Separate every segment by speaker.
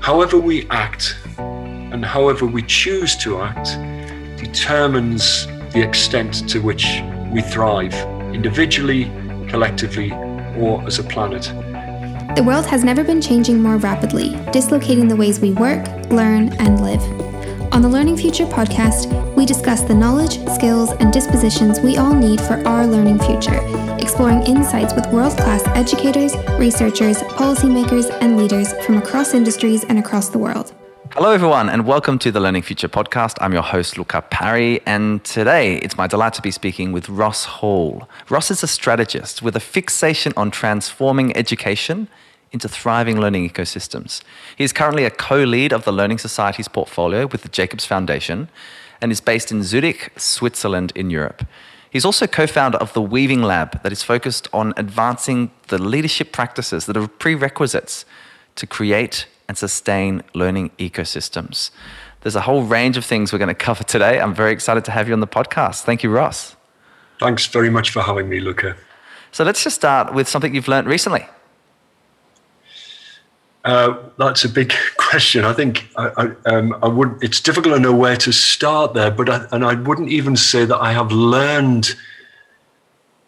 Speaker 1: however we act and however we choose to act determines the extent to which we thrive individually, collectively, or as a planet.
Speaker 2: The world has never been changing more rapidly, dislocating the ways we work, learn, and live. On the Learning Future podcast, we discuss the knowledge, skills, and dispositions we all need for our learning future, exploring insights with world class educators, researchers, policymakers, and leaders from across industries and across the world.
Speaker 3: Hello, everyone, and welcome to the Learning Future podcast. I'm your host, Luca Parry, and today it's my delight to be speaking with Ross Hall. Ross is a strategist with a fixation on transforming education into thriving learning ecosystems. He is currently a co lead of the Learning Societies portfolio with the Jacobs Foundation and is based in Zurich, Switzerland, in Europe. He's also co founder of the Weaving Lab that is focused on advancing the leadership practices that are prerequisites to create and sustain learning ecosystems. There's a whole range of things we're going to cover today. I'm very excited to have you on the podcast. Thank you, Ross.
Speaker 1: Thanks very much for having me, Luca.
Speaker 3: So let's just start with something you've learned recently.
Speaker 1: Uh, that's a big question. I think I, I, um, I, would. It's difficult to know where to start there, but I, and I wouldn't even say that I have learned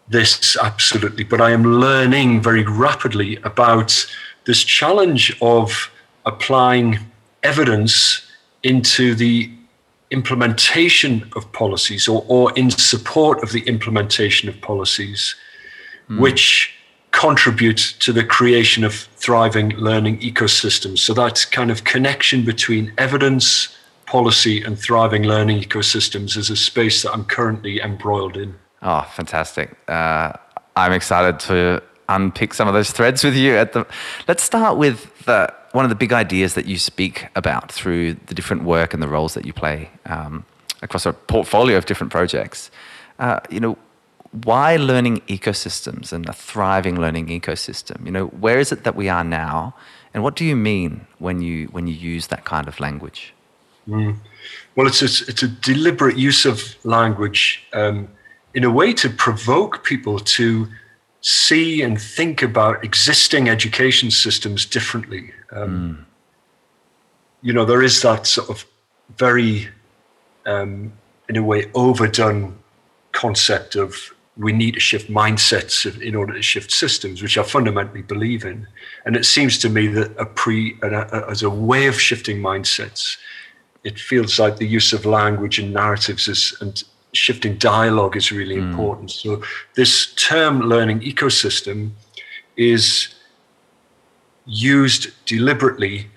Speaker 1: this absolutely, but I am learning very rapidly about this challenge of applying evidence into the implementation of policies or, or in support of the implementation of policies, mm. which contribute to the creation of thriving learning ecosystems. So that kind of connection between evidence, policy, and thriving learning ecosystems is a space that I'm currently embroiled in.
Speaker 3: Oh, fantastic. Uh, I'm excited to unpick some of those threads with you. At the, let's start with the, one of the big ideas that you speak about through the different work and the roles that you play um, across a portfolio of different projects. Uh, you know, why learning ecosystems and a thriving learning ecosystem? You know, where is it that we are now, and what do you mean when you when you use that kind of language?
Speaker 1: Mm. Well, it's a, it's a deliberate use of language um, in a way to provoke people to see and think about existing education systems differently. Um, mm. You know, there is that sort of very, um, in a way, overdone concept of we need to shift mindsets in order to shift systems, which I fundamentally believe in. And it seems to me that a pre, as a way of shifting mindsets, it feels like the use of language and narratives is, and shifting dialogue is really mm. important. So this term learning ecosystem is used deliberately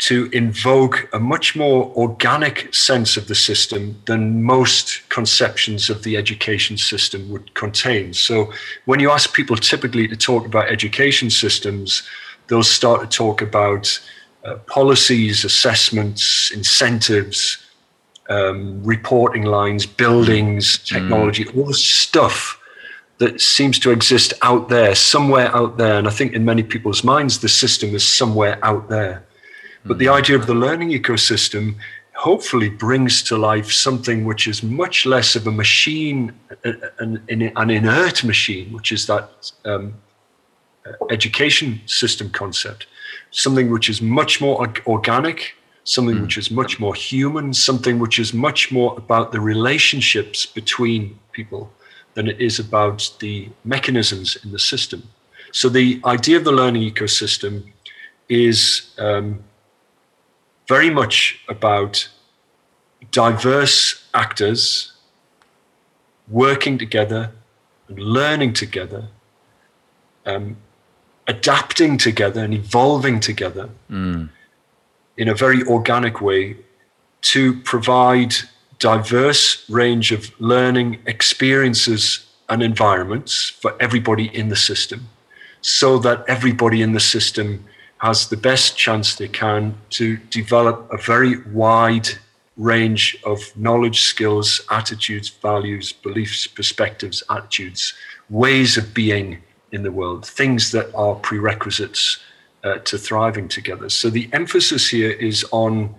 Speaker 1: to invoke a much more organic sense of the system than most conceptions of the education system would contain. So, when you ask people typically to talk about education systems, they'll start to talk about uh, policies, assessments, incentives, um, reporting lines, buildings, mm. technology, mm. all the stuff that seems to exist out there, somewhere out there. And I think in many people's minds, the system is somewhere out there. But the idea of the learning ecosystem hopefully brings to life something which is much less of a machine, an, an inert machine, which is that um, education system concept, something which is much more organic, something mm. which is much more human, something which is much more about the relationships between people than it is about the mechanisms in the system. So the idea of the learning ecosystem is um, very much about diverse actors working together and learning together, um, adapting together and evolving together mm. in a very organic way to provide diverse range of learning experiences and environments for everybody in the system so that everybody in the system has the best chance they can to develop a very wide range of knowledge, skills, attitudes, values, beliefs, perspectives, attitudes, ways of being in the world, things that are prerequisites uh, to thriving together. So the emphasis here is on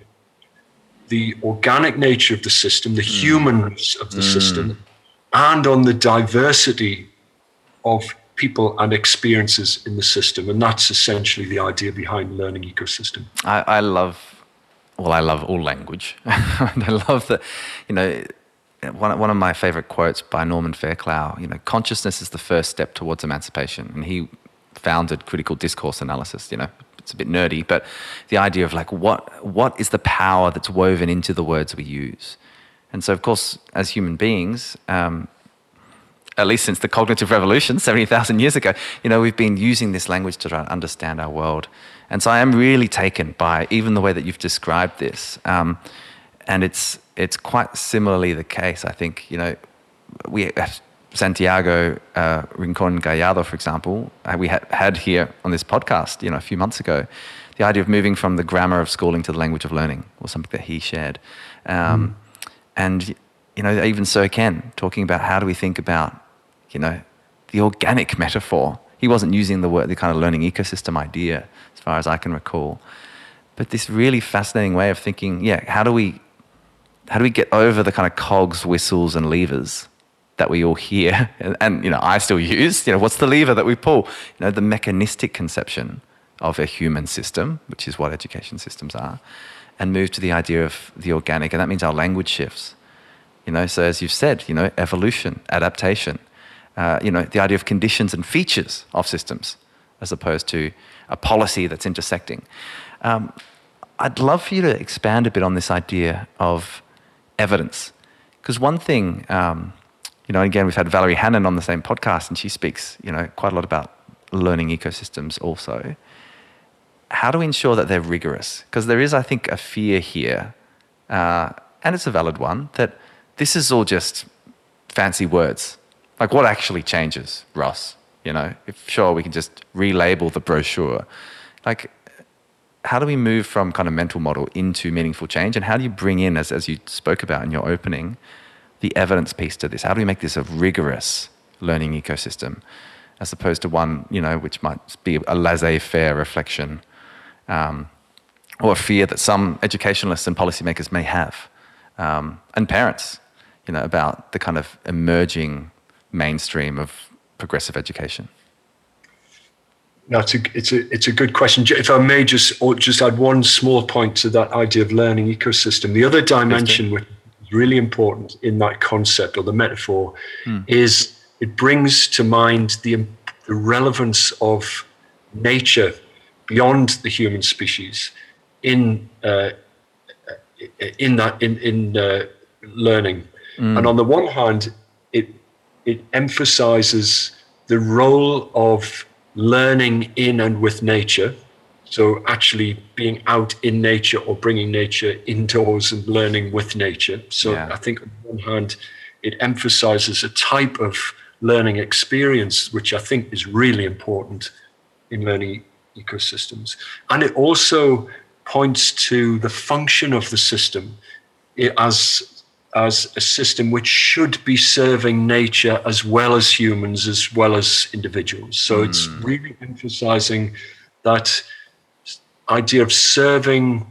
Speaker 1: the organic nature of the system, the mm. humanness of the mm. system, and on the diversity of people and experiences in the system. And that's essentially the idea behind learning ecosystem.
Speaker 3: I, I love, well, I love all language. I love that, you know, one, one of my favorite quotes by Norman Fairclough, you know, consciousness is the first step towards emancipation. And he founded critical discourse analysis, you know, it's a bit nerdy, but the idea of like what what is the power that's woven into the words we use, and so of course as human beings, um, at least since the cognitive revolution seventy thousand years ago, you know we've been using this language to try to understand our world, and so I am really taken by even the way that you've described this, um, and it's it's quite similarly the case. I think you know we Santiago uh, Rincon Gallardo, for example, uh, we ha- had here on this podcast, you know, a few months ago, the idea of moving from the grammar of schooling to the language of learning was something that he shared. Um, mm. And, you know, even Sir Ken talking about how do we think about, you know, the organic metaphor. He wasn't using the word, the kind of learning ecosystem idea, as far as I can recall. But this really fascinating way of thinking, yeah, how do we, how do we get over the kind of cogs, whistles, and levers that we all hear and, and, you know I still use you know what's the lever that we pull you know the mechanistic conception of a human system which is what education systems are and move to the idea of the organic and that means our language shifts you know so as you've said you know evolution adaptation uh, you know the idea of conditions and features of systems as opposed to a policy that's intersecting um, I'd love for you to expand a bit on this idea of evidence because one thing um, you know, again, we've had Valerie Hannon on the same podcast, and she speaks, you know, quite a lot about learning ecosystems also. How do we ensure that they're rigorous? Because there is, I think, a fear here, uh, and it's a valid one, that this is all just fancy words. Like, what actually changes, Ross? You know, if sure, we can just relabel the brochure. Like, how do we move from kind of mental model into meaningful change? And how do you bring in, as, as you spoke about in your opening, the evidence piece to this? How do we make this a rigorous learning ecosystem as opposed to one, you know, which might be a laissez-faire reflection um, or a fear that some educationalists and policymakers may have, um, and parents, you know, about the kind of emerging mainstream of progressive education?
Speaker 1: No, it's a, it's a, it's a good question. If I may just, or just add one small point to that idea of learning ecosystem. The other dimension, which is really important in that concept or the metaphor mm. is it brings to mind the, the relevance of nature beyond the human species in uh, in that in in uh, learning. Mm. And on the one hand, it it emphasizes the role of learning in and with nature so actually being out in nature or bringing nature indoors and learning with nature. So yeah. I think on one hand, it emphasizes a type of learning experience, which I think is really important in learning ecosystems. And it also points to the function of the system as, as a system which should be serving nature as well as humans, as well as individuals. So mm. it's hmm. really emphasizing that idea of serving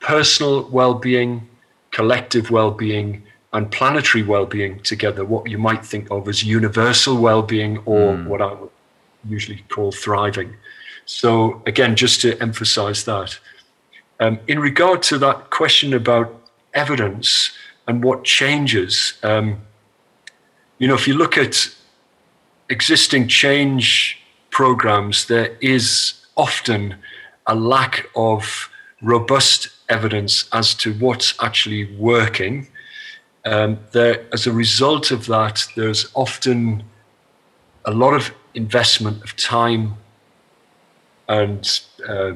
Speaker 1: personal well-being, collective well-being, and planetary well-being together, what you might think of as universal well-being or mm. what I would usually call thriving. So again, just to emphasize that. Um, in regard to that question about evidence and what changes, um, you know, if you look at existing change programs, there is often a lack of robust evidence as to what's actually working. Um, there, as a result of that, there's often a lot of investment of time and uh,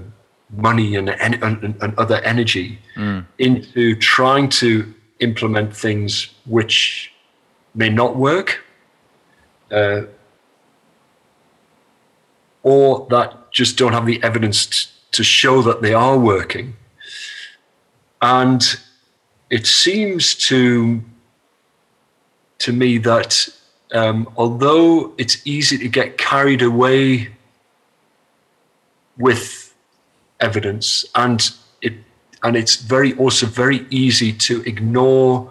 Speaker 1: money and, and, and, other energy mm. into trying to implement things which may not work uh, or that just don't have the evidence to show that they are working. And it seems to, to me that um, although it's easy to get carried away with evidence and and it's very also very easy to ignore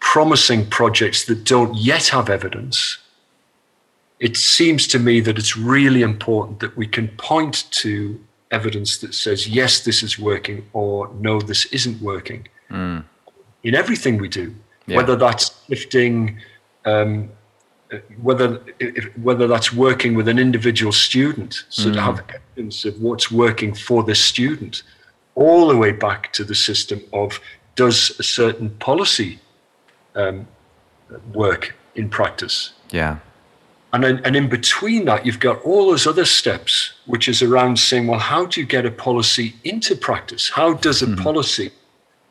Speaker 1: promising projects that don't yet have evidence it seems to me that it's really important that we can point to evidence that says, yes, this is working, or no, this isn't working
Speaker 3: Mm.
Speaker 1: in everything we do,
Speaker 3: Yeah.
Speaker 1: whether that's lifting, um, uh, whether if, whether that's working with an individual student, so to have evidence of what's working for this student, all the way back to the system of does a certain policy um, work in practice.
Speaker 3: Yeah.
Speaker 1: And then, and in between that, you've got all those other steps, which is around saying, well, how do you get a policy into practice? How does a policy,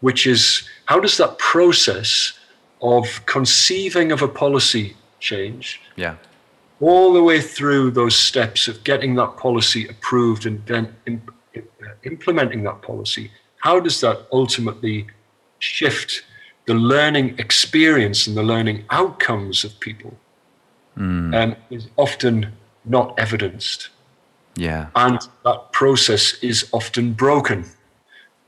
Speaker 1: which is, how does that process of conceiving of a policy change
Speaker 3: Yeah.
Speaker 1: all the way through those steps of getting that policy approved and then implementing that policy, how does that ultimately shift the learning experience and the learning outcomes of people? Um, is often not evidenced,
Speaker 3: Yeah.
Speaker 1: and that process is often broken.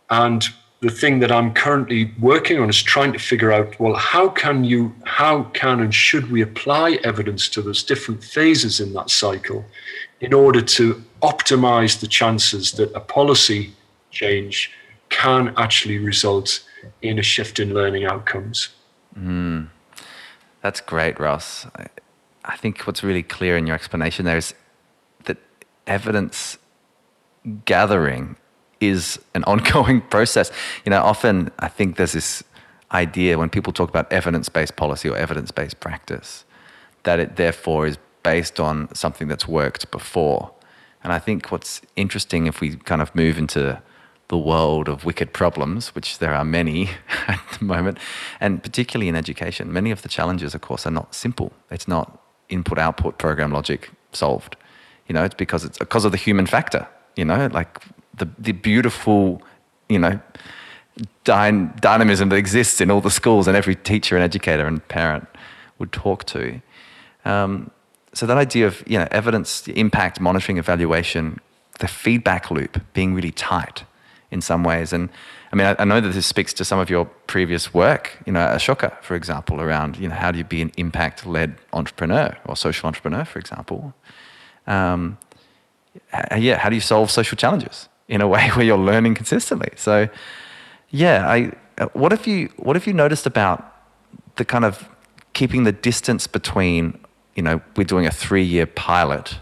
Speaker 1: And the thing that I'm currently working on is trying to figure out well, how can you, how can and should we apply evidence to those different phases in that cycle in order to optimize the chances that a policy change can actually result in a shift in learning outcomes? Hmm.
Speaker 3: That's great, Ross. I, I think what's really clear in your explanation there is that evidence gathering is an ongoing process. You know, often I think there's this idea when people talk about evidence based policy or evidence based practice that it therefore is based on something that's worked before. And I think what's interesting if we kind of move into the world of wicked problems, which there are many at the moment, and particularly in education, many of the challenges, of course, are not simple. It's not input output program logic solved. You know, it's because it's because of the human factor. You know, like the the beautiful, you know, dy- dynamism that exists in all the schools and every teacher and educator and parent would talk to. Um, so that idea of you know evidence, impact, monitoring, evaluation, the feedback loop being really tight in some ways. And I mean, I, I know that this speaks to some of your previous work. You know, Ashoka, for example, around you know how do you be an impact-led entrepreneur or social entrepreneur, for example. Um, yeah, how do you solve social challenges in a way where you're learning consistently? So, yeah, I. uh, What if you What have you noticed about the kind of keeping the distance between, you know, we're doing a three-year pilot,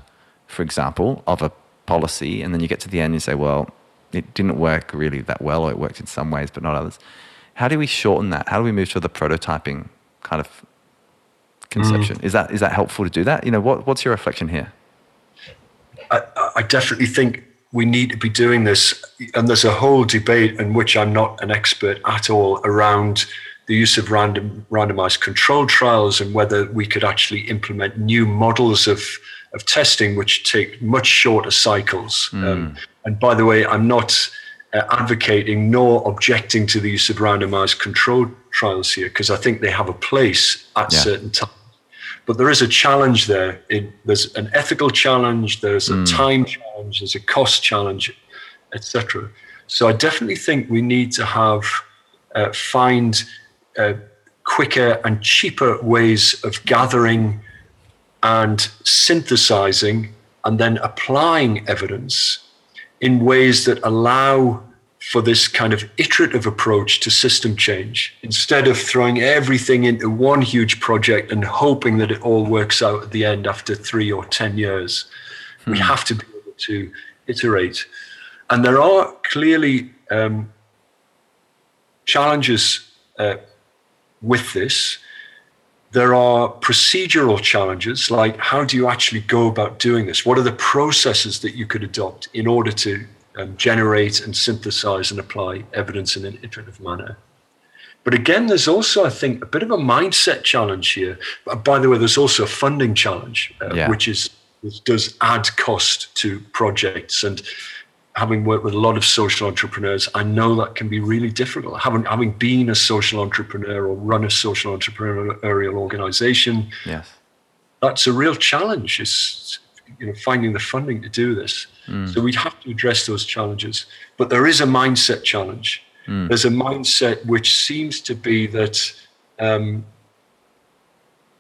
Speaker 3: for example, of a policy, and then you get to the end and you say, well, it didn't work really that well, or it worked in some ways, but not others. How do we shorten that? How do we move to the prototyping kind of conception? Is that is that helpful to do that? You know, what, what's your reflection here?
Speaker 1: I, I definitely think we need to be doing this. And there's a whole debate in which I'm not an expert at all around the use of random randomized control trials and whether we could actually implement new models of of testing which take much shorter cycles. Um, and by the way, I'm not uh, advocating nor objecting to the use of randomized control trials here because I think they have a place at
Speaker 3: Yeah.
Speaker 1: certain times but there is a challenge there. It, there's an ethical challenge, there's a time challenge, there's a cost challenge, etc. So I definitely think we need to have uh, find uh, quicker and cheaper ways of gathering and synthesizing and then applying evidence in ways that allow for this kind of iterative approach to system change instead of throwing everything into one huge project and hoping that it all works out at the end after three or 10 years. We have to be able to iterate. And there are clearly um, challenges uh, with this. There are procedural challenges like how do you actually go about doing this? What are the processes that you could adopt in order to um, generate and synthesize and apply evidence in an iterative manner? But again, there's also, I think, a bit of a mindset challenge here. By the way, there's also a funding challenge, uh,
Speaker 3: Yeah.
Speaker 1: which is which does add cost to projects. And having worked with a lot of social entrepreneurs, I know that can be really difficult. Having having been a social entrepreneur or run a social entrepreneurial organization,
Speaker 3: Yes.
Speaker 1: that's a real challenge. Is you know finding the funding to do this. So we have to address those challenges. But there is a mindset challenge. There's a mindset which seems to be that um,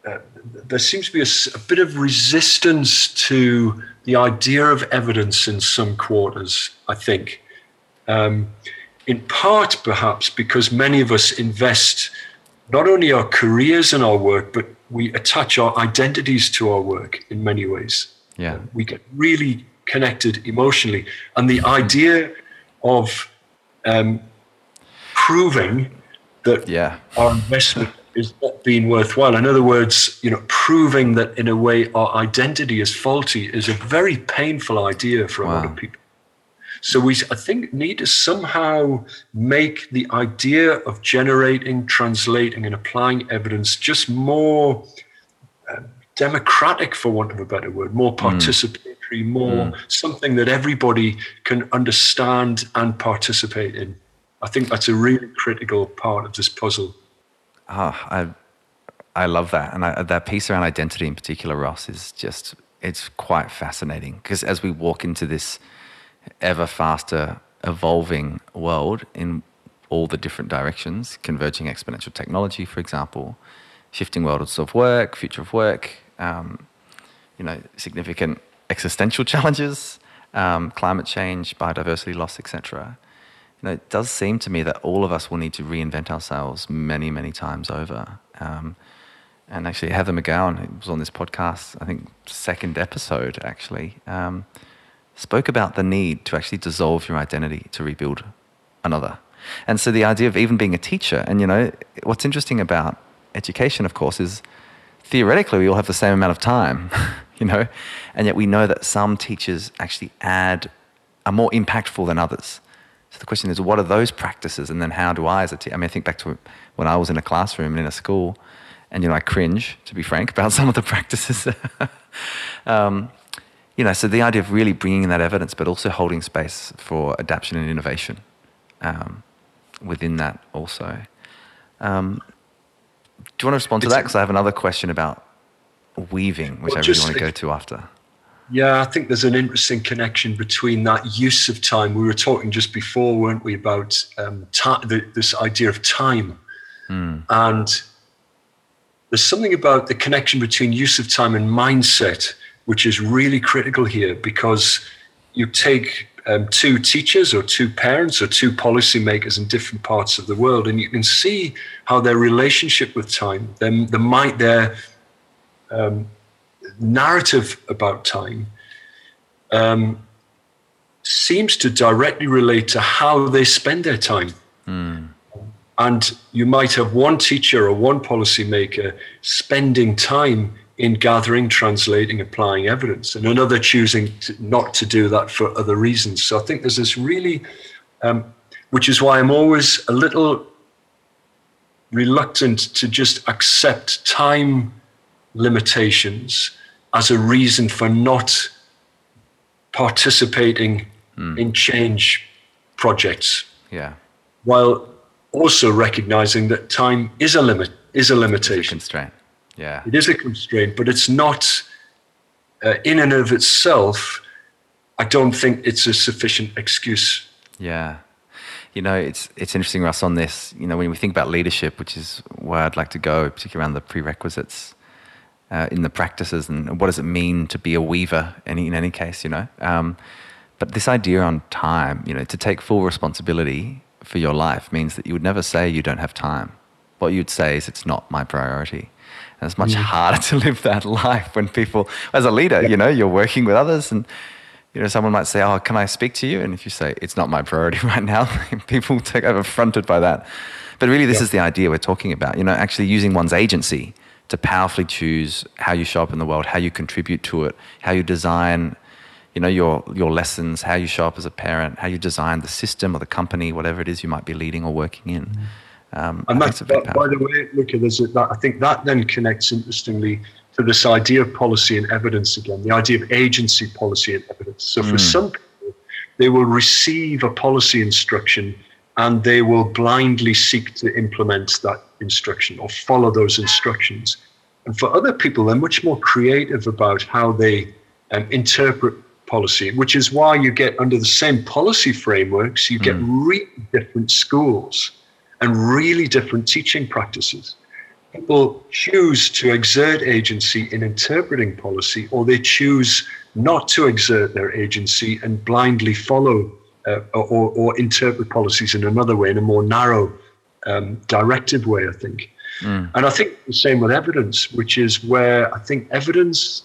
Speaker 1: uh, there seems to be a, a, bit of resistance to the idea of evidence in some quarters, I think. Um, in part, perhaps, because many of us invest not only our careers in our work, but we attach our identities to our work in many ways.
Speaker 3: Yeah.
Speaker 1: we get really connected emotionally. And the idea of um, proving that
Speaker 3: yeah.
Speaker 1: our investment is not being worthwhile. In other words, you know, proving that in a way our identity is faulty is a very painful idea for a wow. lot of people. So we, I think, need to somehow make the idea of generating, translating, and applying evidence just more uh, democratic, for want of a better word, more hmm. participatory, mm. more mm. something that everybody can understand and participate in. I think that's a really critical part of this puzzle.
Speaker 3: Oh, I, I love that, and I, that piece around identity in particular, Ross, is just it's quite fascinating because as we walk into this ever faster evolving world in all the different directions, converging exponential technology, for example, shifting worlds of work, future of work, um, you know, significant existential challenges, um, climate change, biodiversity loss, etc You know, it does seem to me that all of us will need to reinvent ourselves many, many times over. Um, and actually, Heather McGowan, who was on this podcast, I think second episode actually, um, spoke about the need to actually dissolve your identity to rebuild another. And so the idea of even being a teacher, and you know, what's interesting about education, of course, is theoretically we all have the same amount of time, you know, and yet we know that some teachers actually add are more impactful than others. So the question is, what are those practices, and then how do I, as a teacher? I mean, I think back to when I was in a classroom and in a school, and you know, I cringe, to be frank, about some of the practices. um, you know, so the idea of really bringing in that evidence, but also holding space for adaptation and innovation um, within that also. Um, do you want to respond to it's that? Because I have another question about weaving, which well, I really want to go to after.
Speaker 1: Yeah, I think there's an interesting connection between that use of time. We were talking just before, weren't we, about um, the, this idea of time. Mm. And there's something about the connection between use of time and mindset, which is really critical here because you take um, two teachers or two parents or two policymakers in different parts of the world, and you can see how their relationship with time, their, the, their um, narrative about time um, seems to directly relate to how they spend their time. Mm. And you might have one teacher or one policymaker spending time in gathering, translating, applying evidence, and another choosing to, not to do that for other reasons. So I think there's this really, um, which is why I'm always a little reluctant to just accept time limitations as a reason for not participating mm. in change projects.
Speaker 3: Yeah.
Speaker 1: While also recognizing that time is a limit, is a limitation.
Speaker 3: A constraint. Yeah.
Speaker 1: It is a constraint, but it's not uh, in and of itself. I don't think it's a sufficient excuse.
Speaker 3: Yeah. You know, it's it's interesting, Ross, on this. You know, when we think about leadership, which is where I'd like to go, particularly around the prerequisites uh, in the practices and what does it mean to be a weaver in, in any case, you know. Um, but this idea on time, you know, to take full responsibility for your life means that you would never say you don't have time. What you'd say is it's not my priority. And it's much mm. harder to live that life when people, as a leader, yeah. you know, you're working with others and, you know, someone might say, oh, can I speak to you? And if you say, it's not my priority right now, people take over affronted by that. But really, this yeah. is the idea we're talking about, you know, actually using one's agency to powerfully choose how you show up in the world, how you contribute to it, how you design, you know, your your lessons, how you show up as a parent, how you design the system or the company, whatever it is you might be leading or working in.
Speaker 1: Um, and that's, that, by the way, look, there's a, that, I think that then connects interestingly to this idea of policy and evidence again, the idea of agency, policy, and evidence. So for mm. some people, they will receive a policy instruction and they will blindly seek to implement that instruction or follow those instructions. And for other people, they're much more creative about how they um, interpret policy, which is why you get under the same policy frameworks, you get mm. really different schools and really different teaching practices. people choose to exert agency in interpreting policy, or they choose not to exert their agency and blindly follow uh, or, or, interpret policies in another way, in a more narrow, um, directed way, I think. Mm. And I think the same with evidence, which is where I think evidence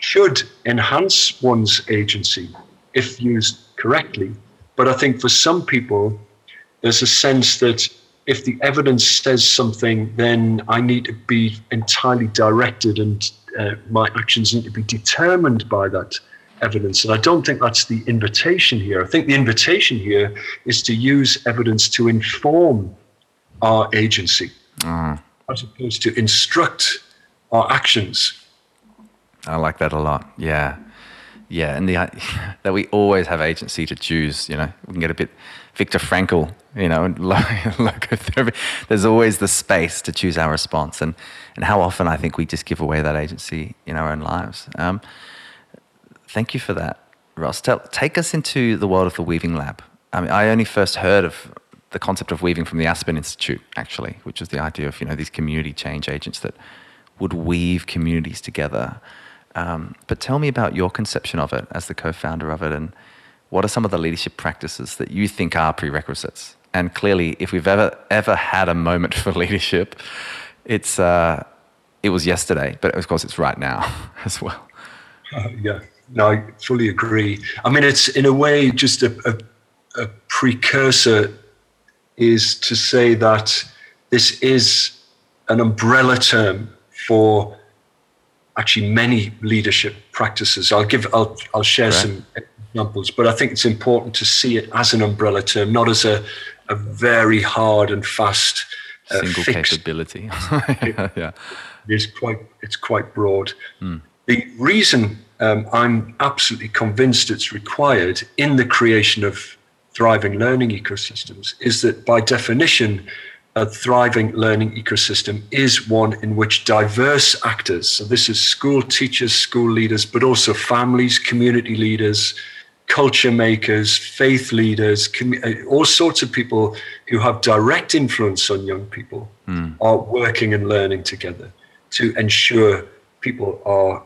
Speaker 1: should enhance one's agency if used correctly. But I think for some people, there's a sense that if the evidence says something, then I need to be entirely directed and uh, my actions need to be determined by that evidence. And I don't think that's the invitation here. I think the invitation here is to use evidence to inform our agency mm. as opposed to instruct our actions.
Speaker 3: I like that a lot. Yeah. Yeah. And the, that we always have agency to choose, you know, we can get a bit Viktor Frankl, you know, logotherapy. There's always the space to choose our response. And, and how often I think we just give away that agency in our own lives. Um, thank you for that, Ross. Tell, take us into the world of the Weaving Lab. I mean, I only first heard of the concept of weaving from the Aspen Institute, actually, which is the idea of you know these community change agents that would weave communities together. Um, but tell me about your conception of it as the co-founder of it, and what are some of the leadership practices that you think are prerequisites? And clearly, if we've ever ever had a moment for leadership, it's uh, it was yesterday, but of course it's right now as well.
Speaker 1: Uh, yeah, no, I fully agree. I mean, it's in a way just a, a, a precursor is to say that this is an umbrella term for actually many leadership practices. I'll give, I'll, I'll share right. some examples, but I think it's important to see it as an umbrella term, not as a, a very hard and fast
Speaker 3: uh, single fixed. capability.
Speaker 1: yeah, it's quite it's quite broad. Mm. The reason um, I'm absolutely convinced it's required in the creation of thriving learning ecosystems is that by definition, a thriving learning ecosystem is one in which diverse actors, so this is school teachers, school leaders, but also families, community leaders, culture makers, faith leaders, com- uh, all sorts of people who have direct influence on young people mm. are working and learning together to ensure people are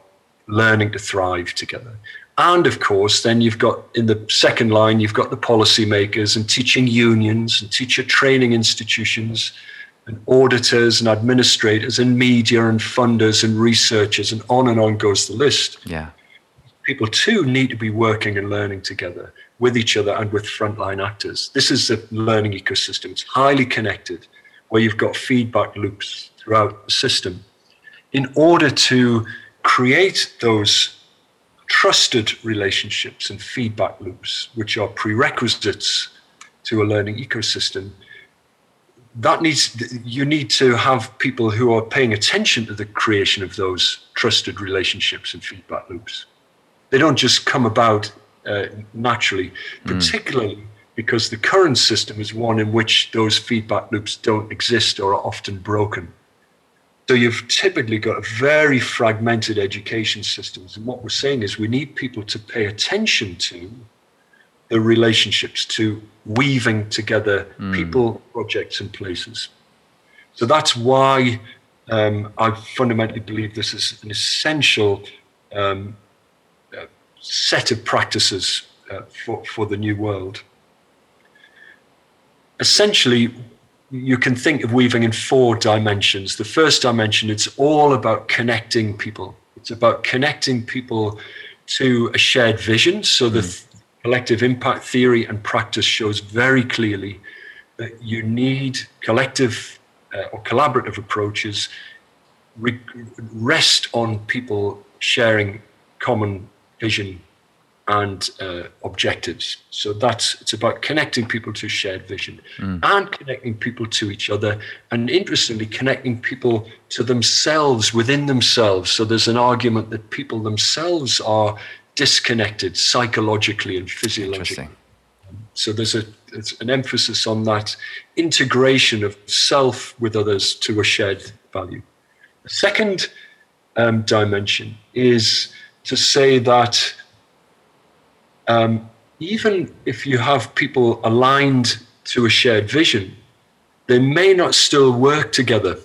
Speaker 1: learning to thrive together. And of course, then you've got in the second line, you've got the policymakers and teaching unions and teacher training institutions and auditors and administrators and media and funders and researchers and on and on goes the list.
Speaker 3: Yeah.
Speaker 1: People too need to be working and learning together with each other and with frontline actors. This is the learning ecosystem. It's highly connected, where you've got feedback loops throughout the system. In order to create those trusted relationships and feedback loops, which are prerequisites to a learning ecosystem, that needs you need to have people who are paying attention to the creation of those trusted relationships and feedback loops. They don't just come about uh, naturally, mm. particularly because the current system is one in which those feedback loops don't exist or are often broken. So you've typically got very fragmented education systems. And what we're saying is we need people to pay attention to the relationships, to weaving together mm. people, projects, and places. So that's why um, I fundamentally believe this is an essential um, set of practices uh, for, for the new world. Essentially, you can think of weaving in four dimensions. The first dimension, it's all about connecting people. It's about connecting people to a shared vision. So the mm. collective impact theory and practice shows very clearly that you need collective uh, or collaborative approaches re- rest on people sharing common vision and uh, objectives. So that's it's about connecting people to shared vision mm. and connecting people to each other, and interestingly, connecting people to themselves within themselves. So there's an argument that people themselves are disconnected psychologically and physiologically. So there's a an emphasis on that integration of self with others to a shared value. The second um, dimension is to say that um, even if you have people aligned to a shared vision, they may not still work together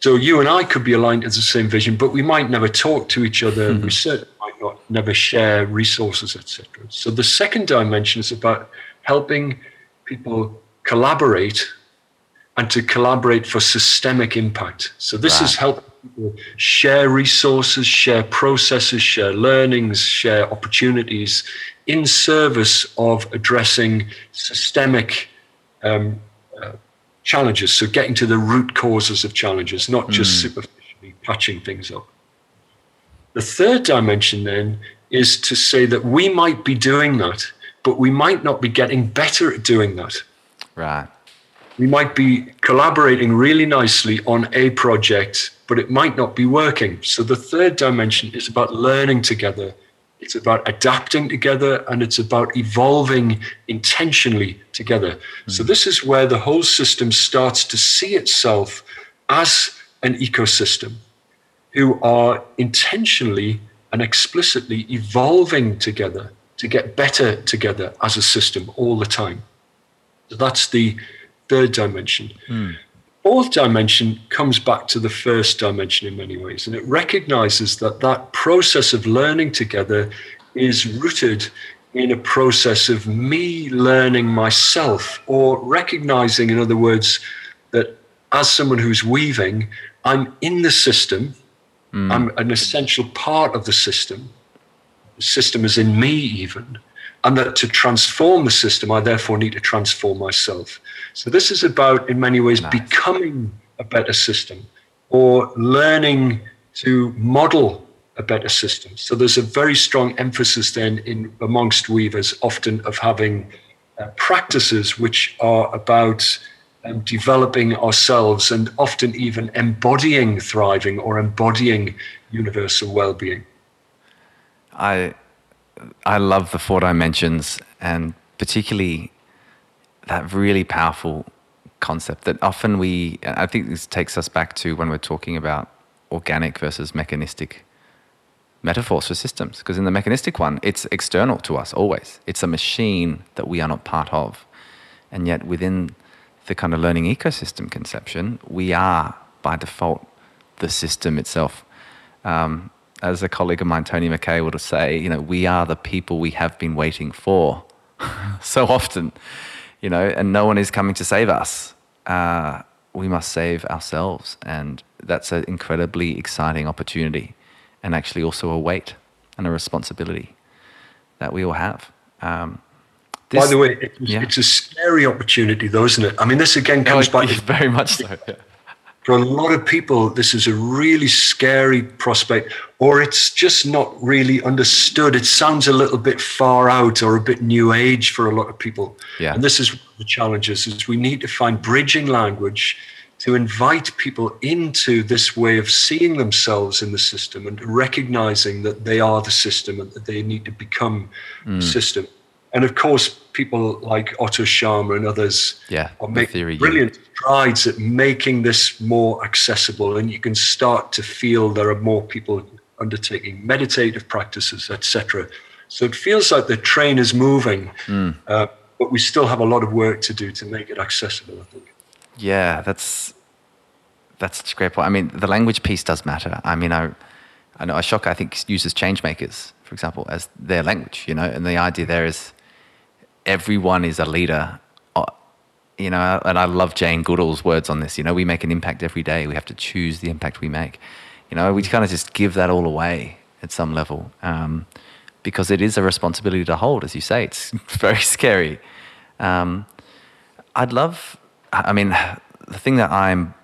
Speaker 1: So you and I could be aligned to the same vision, but we might never talk to each other. Mm-hmm. We certainly might not never share resources, etc. So the second dimension is about helping people collaborate and to collaborate for systemic impact. So this right. is helping people share resources, share processes, share learnings, share opportunities in service of addressing systemic um, uh, challenges. So getting to the root causes of challenges, not just mm. superficially patching things up. The third dimension then is to say that we might be doing that, but we might not be getting better at doing that.
Speaker 3: Right.
Speaker 1: We might be collaborating really nicely on a project, but it might not be working. So the third dimension is about learning together. It's about adapting together and it's about evolving intentionally together. Mm-hmm. So, this is where the whole system starts to see itself as an ecosystem who are intentionally and explicitly evolving together to get better together as a system all the time. So that's the third dimension. Mm. Fourth dimension comes back to the first dimension in many ways, and it recognizes that that process of learning together is rooted in a process of me learning myself, or recognizing, in other words, that as someone who's weaving, I'm in the system, mm. I'm an essential part of the system. The system is in me, even and that to transform the system, I therefore need to transform myself. So this is about, in many ways, nice. becoming a better system or learning to model a better system. So there's a very strong emphasis then in amongst weavers, often of having uh, practices which are about um, developing ourselves and often even embodying thriving or embodying universal well-being.
Speaker 3: I I love the four dimensions and particularly that really powerful concept that often we, I think this takes us back to when we're talking about organic versus mechanistic metaphors for systems. Because in the mechanistic one, it's external to us always, it's a machine that we are not part of. And yet within the kind of learning ecosystem conception, we are by default the system itself. Um, as a colleague of mine, Tony Mackay, would say, you know, we are the people we have been waiting for so often, you know, and no one is coming to save us. Uh, we must save ourselves. And that's an incredibly exciting opportunity and actually also a weight and a responsibility that we all have. Um,
Speaker 1: this, By the way, it's, yeah. it's, a scary opportunity, though, isn't it? I mean, this again comes
Speaker 3: no,
Speaker 1: back.
Speaker 3: Very much so. Yeah
Speaker 1: for a lot of people, this is a really scary prospect, or it's just not really understood. It sounds a little bit far out or a bit new age for a lot of people.
Speaker 3: Yeah.
Speaker 1: And this is the challenges is we need to find bridging language to invite people into this way of seeing themselves in the system and recognizing that they are the system and that they need to become mm. the system. And of course, people like Otto Scharmer and others
Speaker 3: yeah,
Speaker 1: are making brilliant strides at making this more accessible. And you can start to feel there are more people undertaking meditative practices, etc. So it feels like the train is moving, mm. uh, but we still have a lot of work to do to make it accessible. I think.
Speaker 3: Yeah, that's that's a great point. I mean, the language piece does matter. I mean, I I know Ashoka I think uses change makers, for example, as their language. You know, and the idea there is everyone is a leader. Uh, you know, and I love Jane Goodall's words on this. You know, we make an impact every day. We have to choose the impact we make. You know, we kind of just give that all away at some level um, because it is a responsibility to hold, as you say. It's very scary. Um, I'd love, I mean, the thing that I'm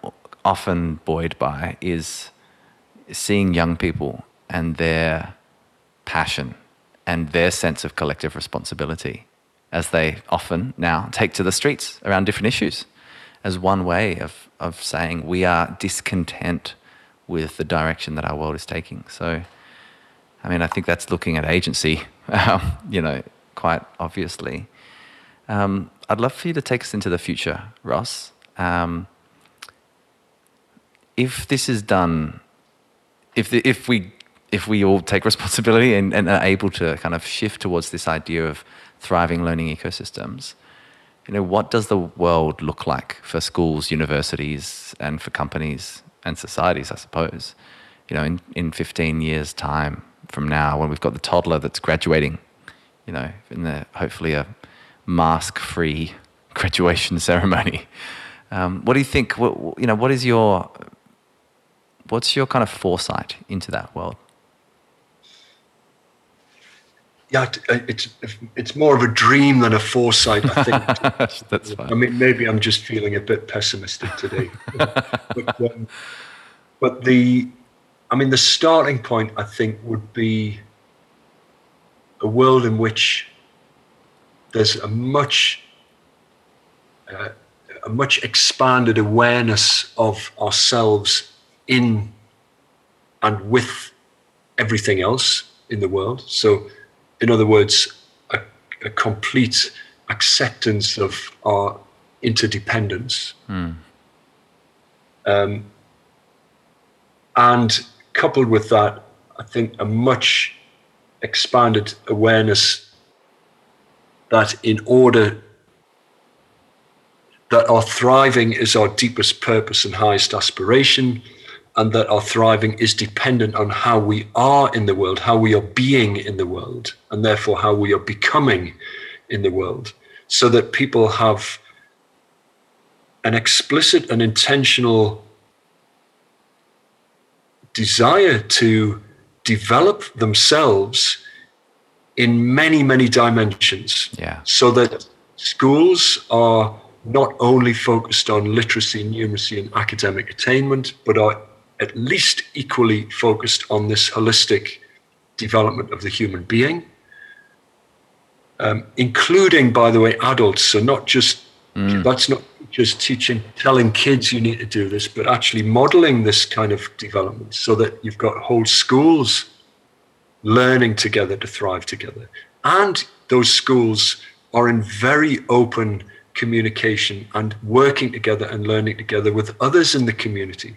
Speaker 3: often buoyed by is seeing young people and their passion and their sense of collective responsibility as they often now take to the streets around different issues as one way of, of saying we are discontent with the direction that our world is taking. So, I mean, I think that's looking at agency, um, you know, quite obviously. Um, I'd love for you to take us into the future, Ross. Um, if this is done, if, the, if, we, if we all take responsibility and, and are able to kind of shift towards this idea of thriving learning ecosystems, you know, what does the world look like for schools, universities, and for companies and societies, I suppose. You know, in, in 15 years' time from now, when we've got the toddler that's graduating, you know, in the hopefully a mask free graduation ceremony. Um, what do you think? What, you know, what is your what's your kind of foresight into that world?
Speaker 1: Yeah, uh, it's it's more of a dream than a foresight. I think.
Speaker 3: That's fine.
Speaker 1: I mean, maybe I'm just feeling a bit pessimistic today. but, um, but the, I mean, the starting point I think would be a world in which there's a much uh, a much expanded awareness of ourselves in and with everything else in the world. So, in other words, a, a complete acceptance of our interdependence.
Speaker 3: Mm.
Speaker 1: Um, and coupled with that, I think a much expanded awareness that in order that our thriving is our deepest purpose and highest aspiration, and that our thriving is dependent on how we are in the world, how we are being in the world, and therefore how we are becoming in the world, so that people have an explicit and intentional desire to develop themselves in many, many dimensions.
Speaker 3: Yeah.
Speaker 1: So that schools are not only focused on literacy, numeracy, and academic attainment, but are at least equally focused on this holistic development of the human being, um, including, by the way, adults. So not just mm. that's not just teaching, telling kids you need to do this, but actually modeling this kind of development so that you've got whole schools learning together to thrive together. And those schools are in very open communication and working together and learning together with others in the community.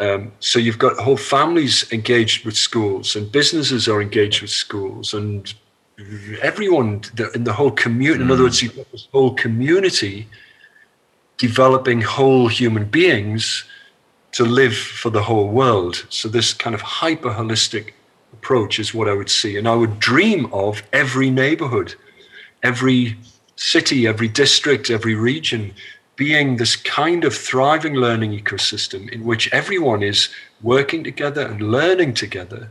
Speaker 1: Um, so you've got whole families engaged with schools, and businesses are engaged with schools, and everyone in the whole community. Mm. In other words, you've got this whole community developing whole human beings to live for the whole world. So this kind of hyper holistic approach is what I would see, and I would dream of every neighborhood, every city, every district, every region being this kind of thriving learning ecosystem in which everyone is working together and learning together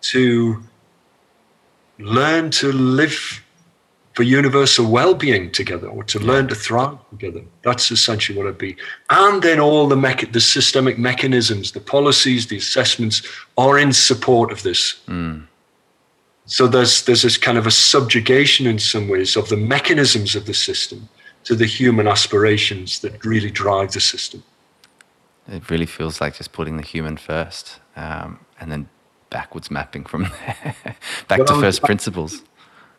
Speaker 1: to learn to live for universal well-being together or to learn to thrive together. That's essentially what it'd be. And then all the mecha- the systemic mechanisms the policies the assessments are in support of this.
Speaker 3: Mm.
Speaker 1: so there's there's this kind of a subjugation in some ways of the mechanisms of the system to the human aspirations that really drive the system.
Speaker 3: It really feels like just putting the human first um, and then backwards mapping from there back well, to first principles.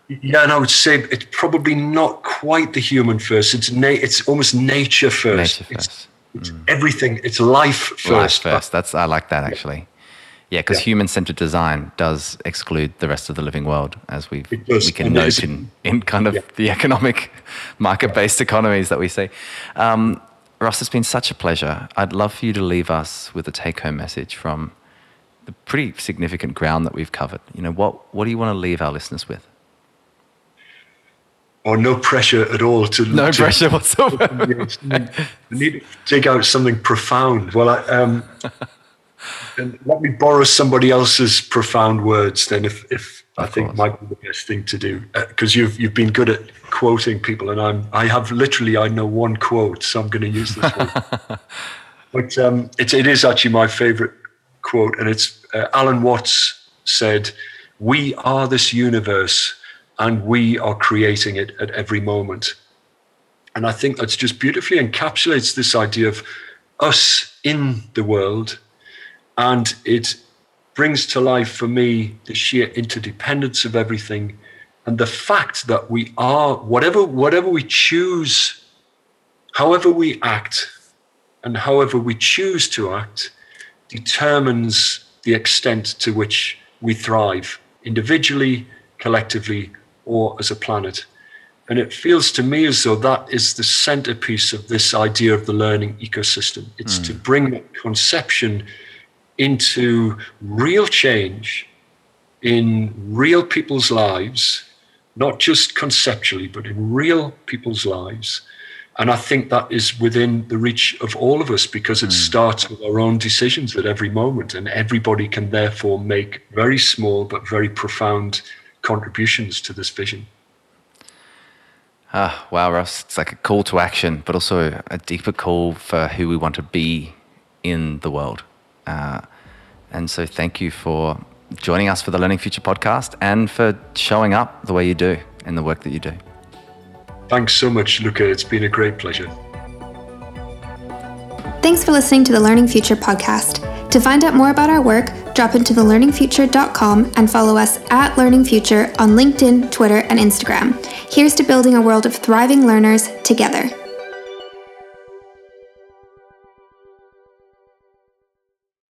Speaker 1: Yeah, and I would say it's probably not quite the human first. It's na- it's almost nature first.
Speaker 3: Nature first. It's,
Speaker 1: it's mm. everything. It's life first.
Speaker 3: Life first. That's I like that actually. Yeah, because yeah. human-centered design does exclude the rest of the living world, as we we can note in, in kind of yeah. the economic market-based economies that we see. Um, Ross, it's been such a pleasure. I'd love for you to leave us with a take-home message from the pretty significant ground that we've covered. You know, what what do you want to leave our listeners with?
Speaker 1: Or oh, no pressure at all to
Speaker 3: no
Speaker 1: to,
Speaker 3: pressure whatsoever.
Speaker 1: I need to take out something profound. Well, I, um, and let me borrow somebody else's profound words then if, if I think might be the best thing to do. Because uh, you've you've been good at quoting people and I'm I have literally I know one quote so I'm going to use this one. But um, it's it is actually my favorite quote and it's uh, Alan Watts said we are this universe and we are creating it at every moment. And I think that's just beautifully encapsulates this idea of us in the world and it brings to life for me the sheer interdependence of everything and the fact that we are whatever whatever we choose however we act and however we choose to act determines the extent to which we thrive individually collectively or as a planet And it feels to me as though that is the centerpiece of this idea of the learning ecosystem. It's mm. to bring that conception into real change in real people's lives, not just conceptually, but in real people's lives. And I think that is within the reach of all of us because it mm. starts with our own decisions at every moment. And everybody can therefore make very small but very profound contributions to this vision.
Speaker 3: Ah, wow, Ross. It's like a call to action, but also a deeper call for who we want to be in the world. Uh, and so thank you for joining us for the Learning Future podcast and for showing up the way you do in the work that you do.
Speaker 1: Thanks so much, Luca. It's been a great pleasure.
Speaker 2: Thanks for listening to the Learning Future podcast. To find out more about our work, drop into thelearningfuture.com and follow us at Learning Future on LinkedIn, Twitter, and Instagram. Here's to building a world of thriving learners together.